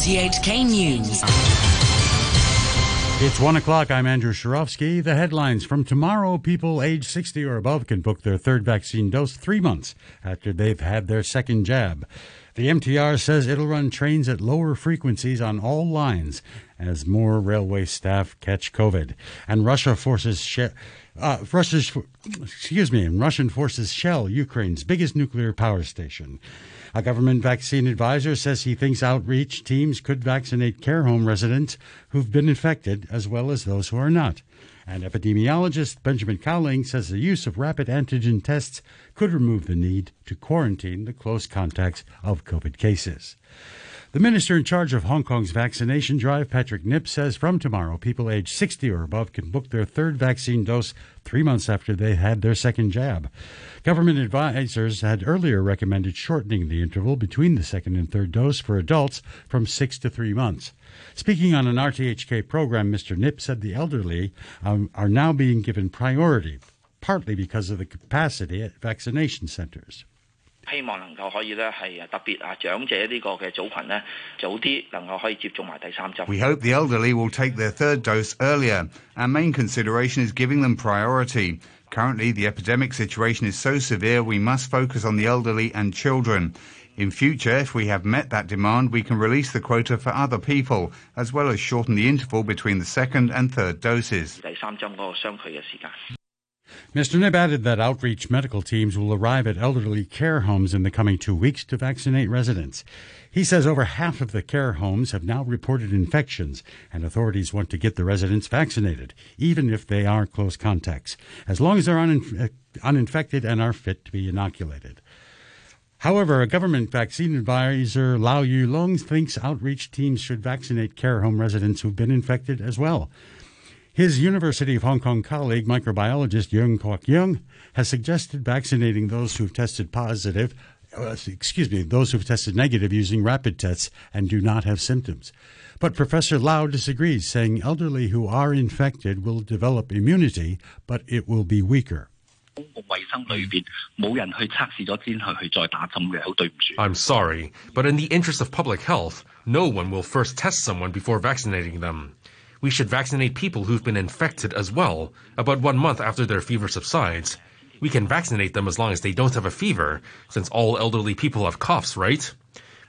RTHK News. It's one o'clock. I'm Andrew Shirovsky. The headlines from tomorrow people age 60 or above can book their third vaccine dose three months after they've had their second jab. The MTR says it'll run trains at lower frequencies on all lines as more railway staff catch COVID. And Russia forces she- uh, Russia's, excuse me, and Russian forces shell Ukraine's biggest nuclear power station. A government vaccine advisor says he thinks outreach teams could vaccinate care home residents who've been infected as well as those who are not. And epidemiologist Benjamin Cowling says the use of rapid antigen tests could remove the need to quarantine the close contacts of COVID cases. The minister in charge of Hong Kong's vaccination drive, Patrick Nip, says from tomorrow, people aged 60 or above can book their third vaccine dose three months after they had their second jab. Government advisors had earlier recommended shortening the interval between the second and third dose for adults from six to three months. Speaking on an RTHK program, Mr. Nip said the elderly um, are now being given priority, partly because of the capacity at vaccination centers. 希望能够可以咧系特别啊长者呢个嘅组群咧早啲能够可以接种埋第三针。 We hope the elderly will take their third dose earlier. Our main consideration is giving them priority. Currently, the epidemic situation is so severe we must focus on the elderly and children. In future, if we have met that demand, we can release the quota for other people, as well as shorten the interval between the second and third doses. Mr. Nip added that outreach medical teams will arrive at elderly care homes in the coming two weeks to vaccinate residents. He says over half of the care homes have now reported infections, and authorities want to get the residents vaccinated, even if they are close contacts, as long as they're uninf- uh, uninfected and are fit to be inoculated. However, a government vaccine advisor, Lau Yu Yulong, thinks outreach teams should vaccinate care home residents who've been infected as well. His University of Hong Kong colleague, microbiologist Yuen Kwok Yung, has suggested vaccinating those who've tested positive, uh, excuse me, those who've tested negative using rapid tests and do not have symptoms. But Professor Lau disagrees, saying elderly who are infected will develop immunity, but it will be weaker. I'm sorry, but in the interest of public health, no one will first test someone before vaccinating them. We should vaccinate people who've been infected as well, about one month after their fever subsides. We can vaccinate them as long as they don't have a fever, since all elderly people have coughs, right?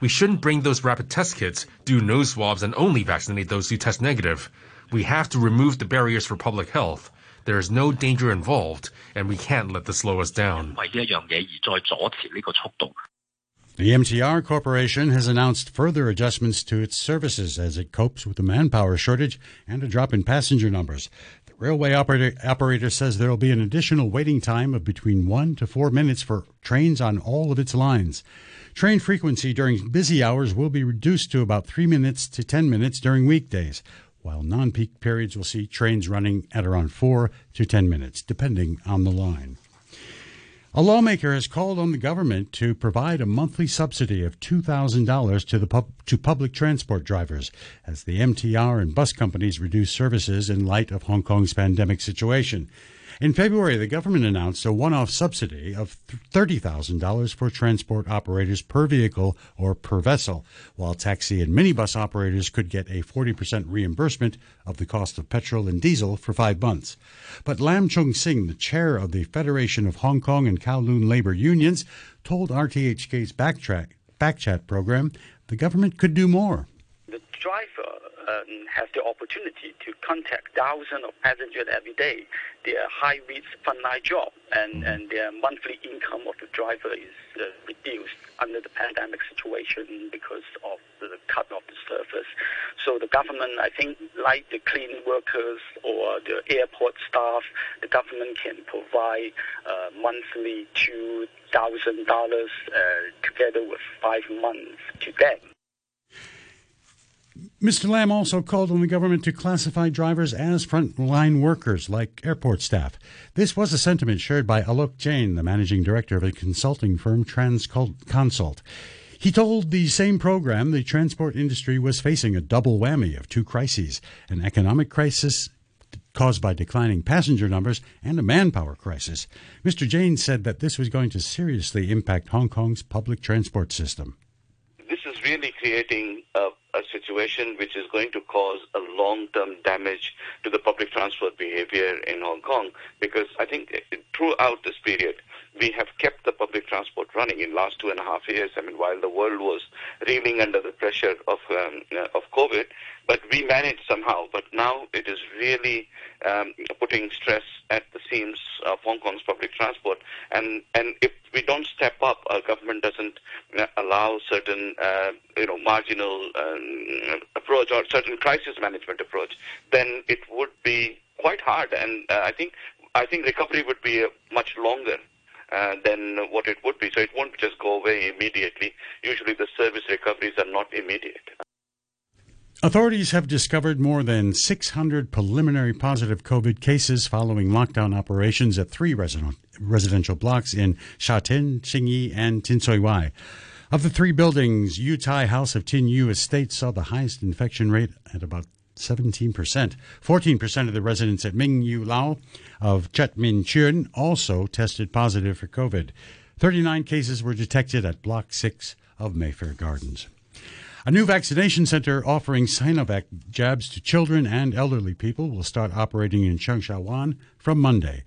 We shouldn't bring those rapid test kits, do nose swabs, and only vaccinate those who test negative. We have to remove the barriers for public health. There is no danger involved, and we can't let this slow us down. The MTR Corporation has announced further adjustments to its services as it copes with the manpower shortage and a drop in passenger numbers. The railway operator, operator says there will be an additional waiting time of between one to four minutes for trains on all of its lines. Train frequency during busy hours will be reduced to about three minutes to 10 minutes during weekdays, while non peak periods will see trains running at around four to 10 minutes, depending on the line. A lawmaker has called on the government to provide a monthly subsidy of $2,000 to the pub- to public transport drivers as the MTR and bus companies reduce services in light of Hong Kong's pandemic situation. In February, the government announced a one-off subsidy of $30,000 for transport operators per vehicle or per vessel, while taxi and minibus operators could get a 40% reimbursement of the cost of petrol and diesel for five months. But Lam Chun Sing, the chair of the Federation of Hong Kong and Kowloon Labor Unions, told RTHK's Backtrack, Backchat program the government could do more. the driver um, has the opportunity to contact thousands of passengers every day. Their high risk frontline job and, and their monthly income of the driver is uh, reduced under the pandemic situation because of the cut of the service. So the government, I think, like the cleaning workers or the airport staff, the government can provide uh, monthly two thousand dollars uh, together with five months to them. Mr. Lam also called on the government to classify drivers as frontline workers like airport staff. This was a sentiment shared by Alok Jain, the managing director of a consulting firm Transconsult. He told the same program the transport industry was facing a double whammy of two crises an economic crisis caused by declining passenger numbers and a manpower crisis. Mr. Jain said that this was going to seriously impact Hong Kong's public transport system. this is really creating a, a situation which is going to cause a long-term damage to the public transport behavior in Hong Kong. Because I think eh, throughout this period we have kept the public transport running in last two and a half years. I mean, while the world was reeling under the pressure of um, uh, of COVID, but we managed somehow. But now it is really um, putting stress at the seams of Hong Kong's public transport, and and if we don't step up, our government doesn't uh, allow certain uh, you know marginal um, approach or certain crisis management approach, then it would be quite hard. And uh, I think I think recovery would be much longer uh, than what it would be. So it won't just go away immediately. Usually the service recoveries are not immediate. Authorities have discovered more than 600 preliminary positive COVID cases following lockdown operations at three resident, residential blocks in Sha Tin, Tsing and Tin Shui Wai. Of the three buildings, Yu Tai House of Tin Yiu Estate saw the highest infection rate at about 17%. 14% of the residents at Ming Yu Lao of Chet Min Chun also tested positive for COVID. 39 cases were detected at Block 6 of Mayfair Gardens. A new vaccination center offering Sinovac jabs to children and elderly people will start operating in Cheung Sha Wan from Monday.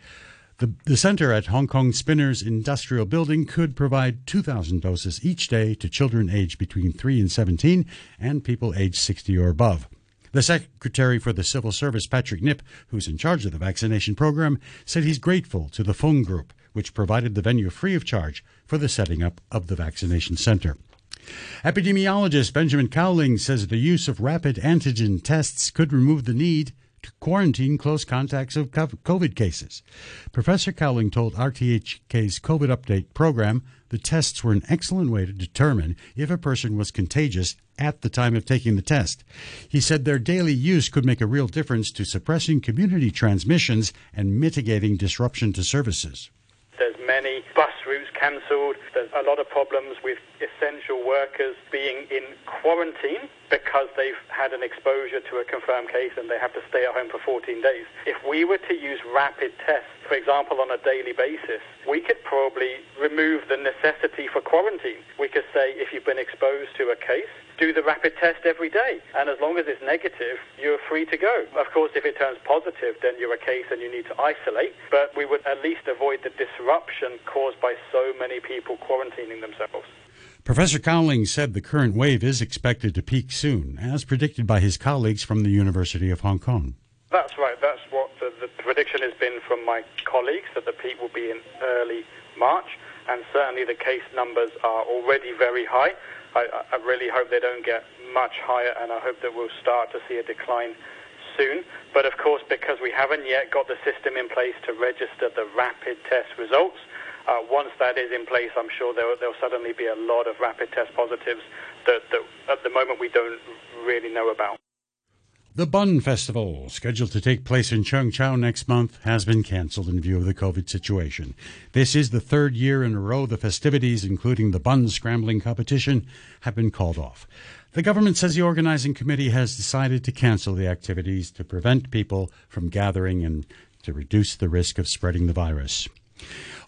The, the center at Hong Kong Spinners Industrial Building could provide 2,000 doses each day to children aged between 3 and 17 and people aged 60 or above. The Secretary for the Civil Service, Patrick Nip, who's in charge of the vaccination program, said he's grateful to the Fung Group, which provided the venue free of charge for the setting up of the vaccination center. Epidemiologist Benjamin Cowling says the use of rapid antigen tests could remove the need quarantine close contacts of COVID cases. Professor Cowling told RTHK's COVID Update program the tests were an excellent way to determine if a person was contagious at the time of taking the test. He said their daily use could make a real difference to suppressing community transmissions and mitigating disruption to services. There's many bus routes cancelled. There's a lot of problems with essential workers being in quarantine because they've had an exposure to a confirmed case and they have to stay at home for 14 days. If we were to use rapid tests, for example, on a daily basis, we could probably remove the necessity for quarantine. We could say if you've been exposed to a case, do the rapid test every day. And as long as it's negative, you're free to go. Of course, if it turns positive, then you're a case and you need to isolate. But we would at least avoid the disruption caused by so many people quarantining themselves. Professor Cowling said the current wave is expected to peak soon, as predicted by his colleagues from the University of Hong Kong. That's right. That's what the, the prediction has been from my colleagues, that the peak will be in early March. And certainly the case numbers are already very high. I, I really hope they don't get much higher, and I hope that we'll start to see a decline soon. But of course, because we haven't yet got the system in place to register the rapid test results, uh, once that is in place, I'm sure there will suddenly be a lot of rapid test positives that, that at the moment we don't really know about. The Bun Festival, scheduled to take place in Cheung next month, has been cancelled in view of the COVID situation. This is the third year in a row the festivities, including the bun scrambling competition, have been called off. The government says the organizing committee has decided to cancel the activities to prevent people from gathering and to reduce the risk of spreading the virus.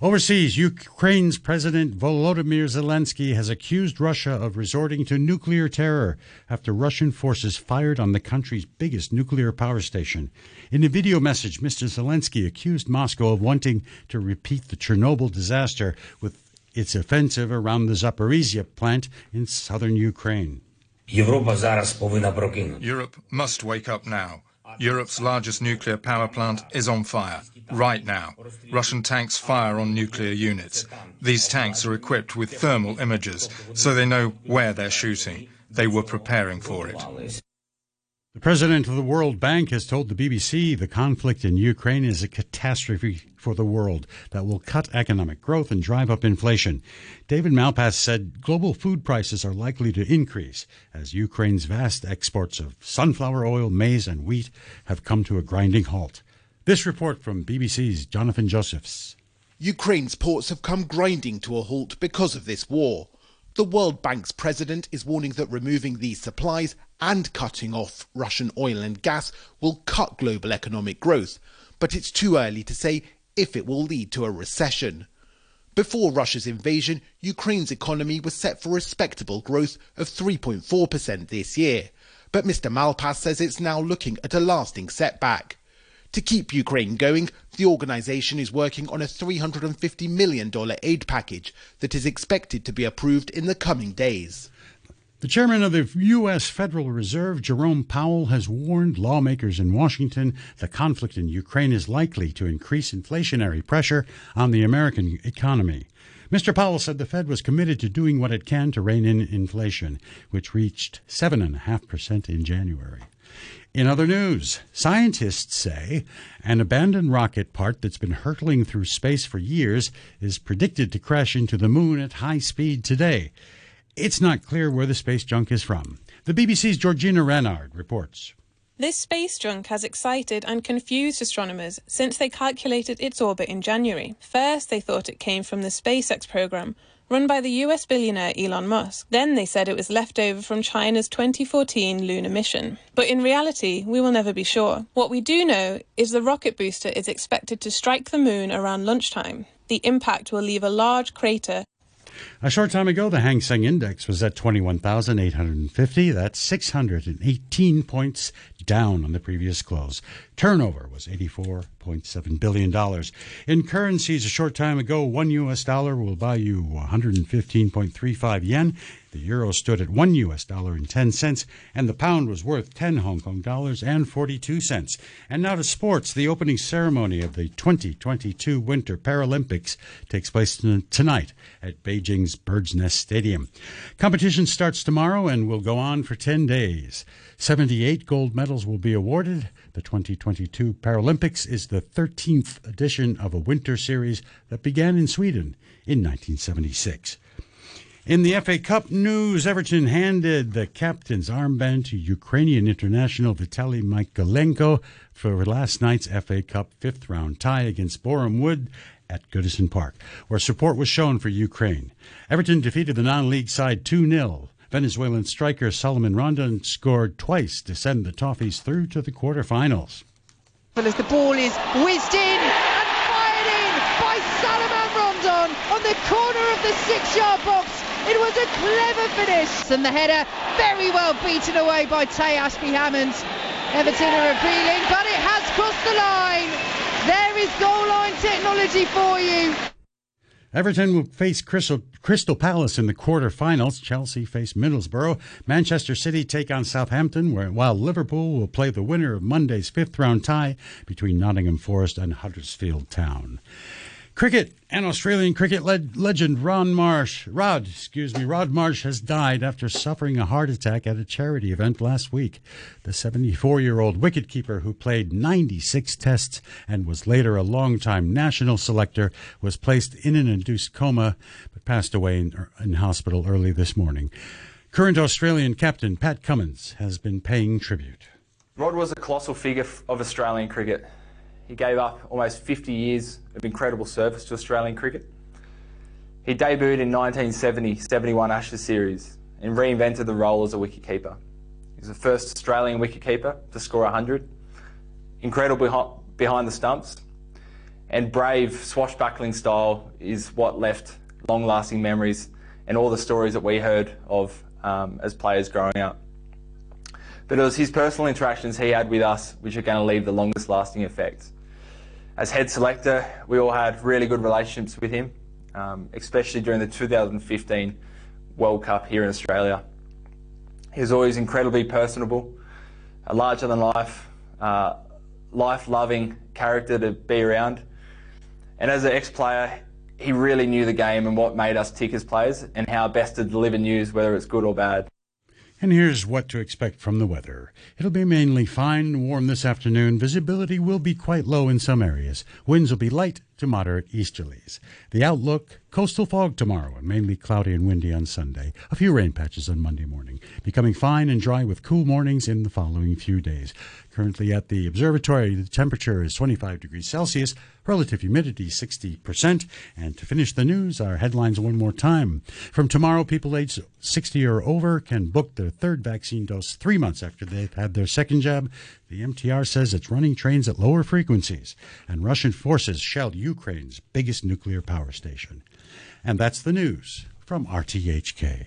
Overseas, Ukraine's President Volodymyr Zelensky has accused Russia of resorting to nuclear terror after Russian forces fired on the country's biggest nuclear power station. In a video message, Mr. Zelensky accused Moscow of wanting to repeat the Chernobyl disaster with its offensive around the Zaporizhia plant in southern Ukraine. Europe must wake up now. Europe's largest nuclear power plant is on fire right now. Russian tanks fire on nuclear units. These tanks are equipped with thermal imagers, so they know where they're shooting. They were preparing for it. The president of the World Bank has told the BBC the conflict in Ukraine is a catastrophe for the world that will cut economic growth and drive up inflation. David Malpass said global food prices are likely to increase as Ukraine's vast exports of sunflower oil, maize, and wheat have come to a grinding halt. This report from BBC's Jonathan Josephs. Ukraine's ports have come grinding to a halt because of this war. The World Bank's president is warning that removing these supplies and cutting off Russian oil and gas will cut global economic growth, but it's too early to say if it will lead to a recession. Before Russia's invasion, Ukraine's economy was set for respectable growth of 3.4% this year. But Mr. Malpass says it's now looking at a lasting setback. To keep Ukraine going, the organisation is working on a $350 million aid package that is expected to be approved in the coming days. The chairman of the U.S. Federal Reserve, Jerome Powell, has warned lawmakers in Washington the conflict in Ukraine is likely to increase inflationary pressure on the American economy. Mr. Powell said the Fed was committed to doing what it can to rein in inflation, which reached 7.5% in January. In other news, scientists say an abandoned rocket part that's been hurtling through space for years is predicted to crash into the moon at high speed today. It's not clear where the space junk is from. The BBC's Georgina Rannard reports. This space junk has excited and confused astronomers since they calculated its orbit in January. First, they thought it came from the SpaceX program, run by the US billionaire Elon Musk. Then they said it was left over from China's 2014 lunar mission. But in reality, we will never be sure. What we do know is the rocket booster is expected to strike the moon around lunchtime. The impact will leave a large crater a short time ago, the Hang Seng Index was at 21,850. That's 618 points down on the previous close. Turnover was $84.7 billion. In currencies, a short time ago, one U.S. dollar will buy you 115.35 yen. The euro stood at one U.S. dollar and 10 cents, and the pound was worth 10 Hong Kong dollars and 42 cents. And now to sports. The opening ceremony of the 2022 Winter Paralympics takes place tonight at Beijing's Bird's Nest Stadium. Competition starts tomorrow and will go on for 10 days. 78 gold medals will be awarded. The 2022 Paralympics is the 13th edition of a winter series that began in Sweden in 1976. In the FA Cup news, Everton handed the captain's armband to Ukrainian international Vitaly Mykolenko for last night's FA Cup fifth round tie against Boreham Wood at Goodison Park, where support was shown for Ukraine. Everton defeated the non league side 2 0. Venezuelan striker Salomon Rondon scored twice to send the Toffees through to the quarterfinals. But as the ball is whizzed in and fired in by Salomon Rondon on the corner of the six yard box it was a clever finish. And the header very well beaten away by Taye Ashby-Hammond. Everton are appealing, but it has crossed the line. There is goal line technology for you. Everton will face Crystal, Crystal Palace in the quarter-finals. Chelsea face Middlesbrough. Manchester City take on Southampton, where, while Liverpool will play the winner of Monday's fifth-round tie between Nottingham Forest and Huddersfield Town. Cricket and Australian cricket le- legend Ron Marsh, Rod, excuse me, Rod Marsh has died after suffering a heart attack at a charity event last week. The 74-year-old wicketkeeper who played 96 tests and was later a long-time national selector was placed in an induced coma but passed away in, in hospital early this morning. Current Australian captain Pat Cummins has been paying tribute. Rod was a colossal figure of Australian cricket. He gave up almost 50 years of incredible service to Australian cricket. He debuted in 1970-71 Ashes series and reinvented the role as a wicketkeeper. He was the first Australian wicketkeeper to score 100, incredible behind the stumps, and brave swashbuckling style is what left long-lasting memories and all the stories that we heard of um, as players growing up. But it was his personal interactions he had with us which are going to leave the longest lasting effects as head selector, we all had really good relationships with him, um, especially during the 2015 World Cup here in Australia. He was always incredibly personable, a larger than life, uh, life loving character to be around. And as an ex player, he really knew the game and what made us tick as players and how best to deliver news, whether it's good or bad. And here's what to expect from the weather. It'll be mainly fine and warm this afternoon. Visibility will be quite low in some areas. Winds will be light to moderate easterlies. The outlook coastal fog tomorrow and mainly cloudy and windy on Sunday. A few rain patches on Monday morning. Becoming fine and dry with cool mornings in the following few days. Currently at the observatory, the temperature is 25 degrees Celsius, relative humidity 60%. And to finish the news, our headlines one more time. From tomorrow, people aged 60 or over can book their third vaccine dose three months after they've had their second jab. The MTR says it's running trains at lower frequencies, and Russian forces shelled Ukraine's biggest nuclear power station. And that's the news from RTHK.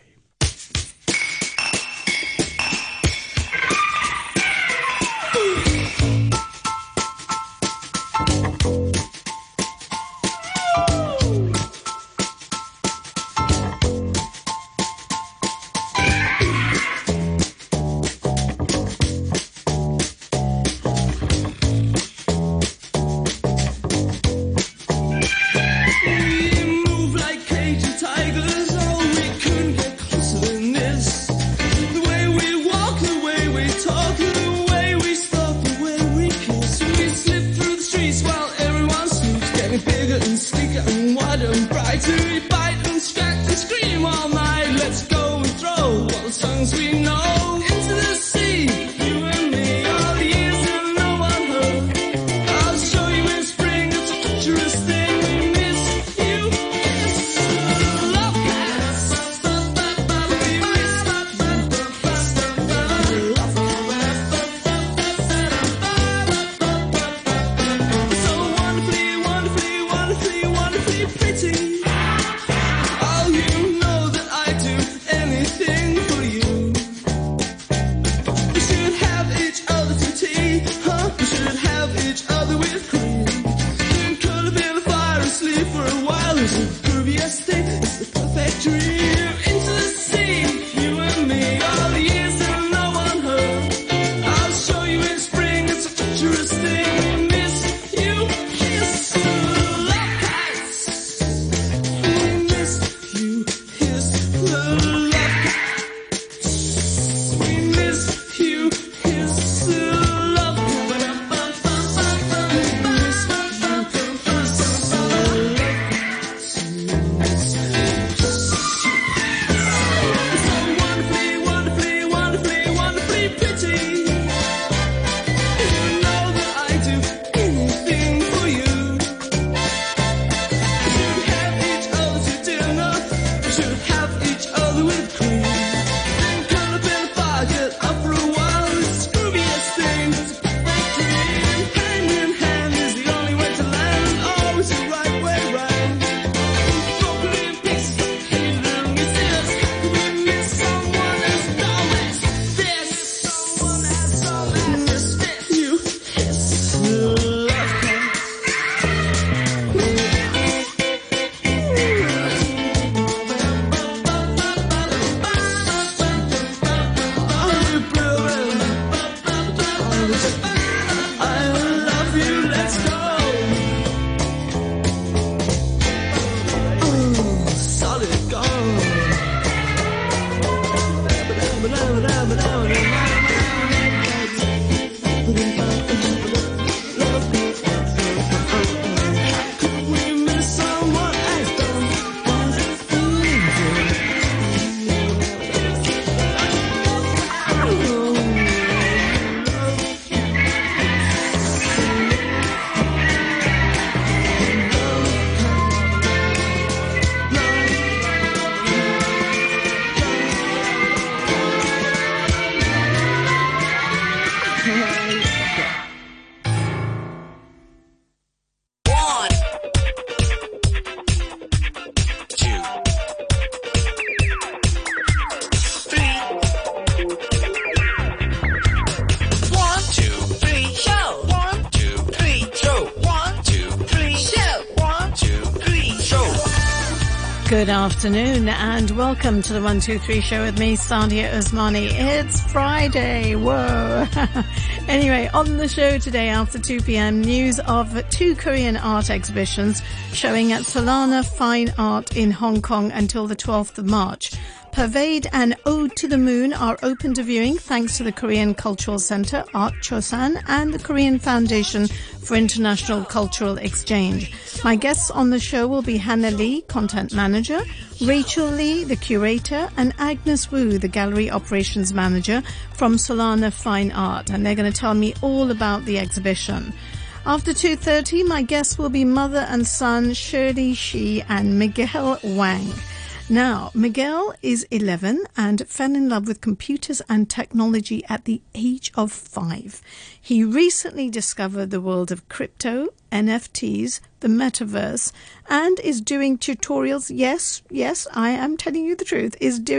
Good afternoon and welcome to the 123 show with me, Sadia Osmani. It's Friday. Whoa. anyway, on the show today after 2 p.m., news of two Korean art exhibitions showing at Soluna Fine Art in Hong Kong until the 12th of March. Pervade and Ode to the Moon are open to viewing thanks to the Korean Cultural Center, Art Chosun, and the Korean Foundation for International Cultural Exchange. My guests on the show will be Hannah Lee, Content Manager, Rachel Lee, the Curator, and Agnes Wu, the Gallery Operations Manager from Soluna Fine Art, and they're going to tell me all about the exhibition. After 2.30, my guests will be mother and son Shirley Shi and Miguel Wang. Now, Miguel is 11 and fell in love with computers and technology at the age of five. He recently discovered the world of crypto, NFTs, the metaverse, and is doing tutorials. Yes, yes, I am telling you the truth, is doing